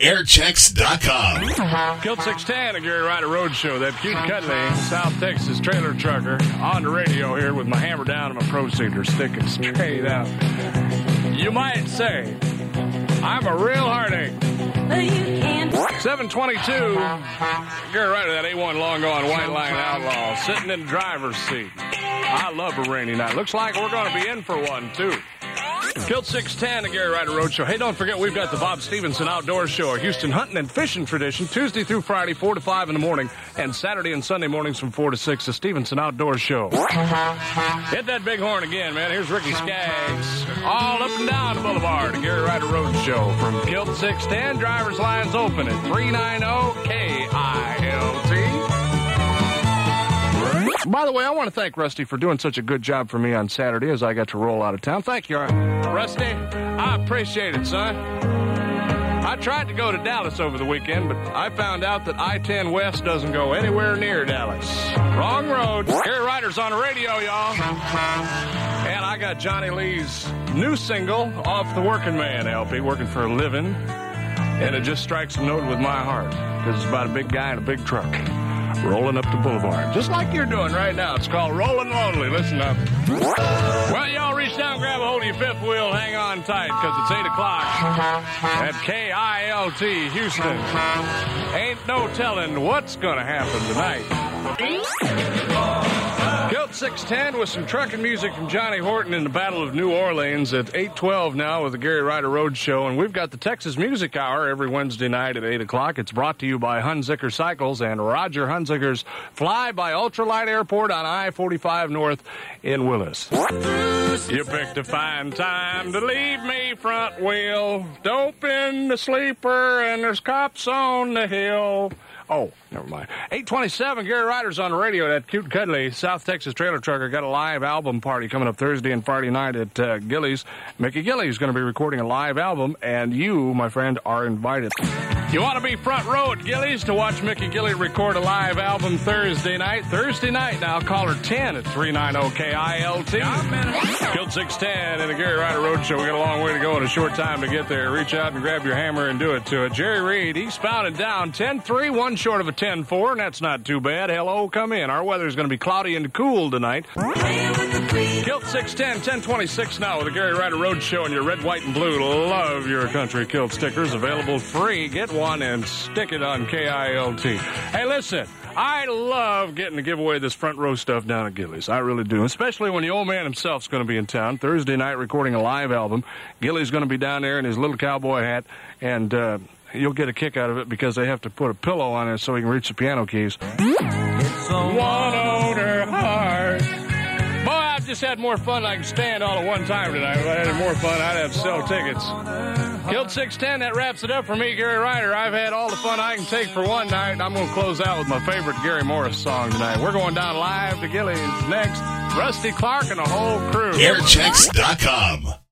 Airchecks.com. Kilt 610, a Gary Ryder Roadshow. That cute, cuddly South Texas trailer trucker on the radio here with my hammer down and my proceeder sticking straight out. You might say, I'm a real heartache. 722, Gary Ryder, that A1 long gone white line outlaw, sitting in the driver's seat. I love a rainy night. Looks like we're going to be in for one, too. Kilt 610, the Gary Ryder Road Show. Hey, don't forget, we've got the Bob Stevenson Outdoor Show, a Houston hunting and fishing tradition, Tuesday through Friday, 4 to 5 in the morning, and Saturday and Sunday mornings from 4 to 6, the Stevenson Outdoor Show. Hit that big horn again, man. Here's Ricky Skaggs. All up and down the boulevard, the Gary Ryder Road Show. From Kilt 610, driver's lines open at 390 KILT. By the way, I want to thank Rusty for doing such a good job for me on Saturday as I got to roll out of town. Thank you, Rusty. I appreciate it, son. I tried to go to Dallas over the weekend, but I found out that I 10 West doesn't go anywhere near Dallas. Wrong road. Gary Ryder's on the radio, y'all. And I got Johnny Lee's new single off the Working Man LP, Working for a Living. And it just strikes a note with my heart because it's about a big guy in a big truck rolling up the boulevard, just like you're doing right now. It's called Rolling Lonely. Listen up. Well, y'all reach down, grab a hold of your fifth wheel, hang on tight, because it's 8 o'clock at KILT Houston. Ain't no telling what's going to happen tonight. Kilt 610 with some trucking music from Johnny Horton in the Battle of New Orleans at 812 now with the Gary Ryder Road Show. And we've got the Texas Music Hour every Wednesday night at 8 o'clock. It's brought to you by Hunziker Cycles and Roger Hunziker's Fly by Ultralight Airport on I-45 North in Willis. You picked a fine time to leave me front wheel. Dope in the sleeper and there's cops on the hill. Oh, never mind. 827, Gary Ryder's on the radio. That cute, cuddly South Texas trailer trucker got a live album party coming up Thursday and Friday night at uh, Gilley's. Mickey Gilley's is going to be recording a live album, and you, my friend, are invited. You want to be front row at Gilley's to watch Mickey Gilley record a live album Thursday night? Thursday night now, call her 10 at 390 KILT. Kilt 610 in the Gary Ryder Road Show. We got a long way to go and a short time to get there. Reach out and grab your hammer and do it to it. Jerry Reed, he's pounding down 10 3, one short of a 10 4, and that's not too bad. Hello, come in. Our weather's going to be cloudy and cool tonight. Kilt 610, 1026 now with the Gary Ryder Road Show and your red, white, and blue. Love your country kilt stickers available free. Get one and stick it on KILT. Hey, listen. I love getting to give away this front row stuff down at Gilley's. I really do. Especially when the old man himself's going to be in town Thursday night recording a live album. Gilley's going to be down there in his little cowboy hat, and uh, you'll get a kick out of it because they have to put a pillow on it so he can reach the piano keys. It's a one owner heart. Boy, I've just had more fun than I can stand all at one time tonight. If I had more fun, I'd have to sell tickets. Kilt 610, that wraps it up for me, Gary Ryder. I've had all the fun I can take for one night. I'm going to close out with my favorite Gary Morris song tonight. We're going down live to Gilley's next. Rusty Clark and the whole crew. Airchecks.com.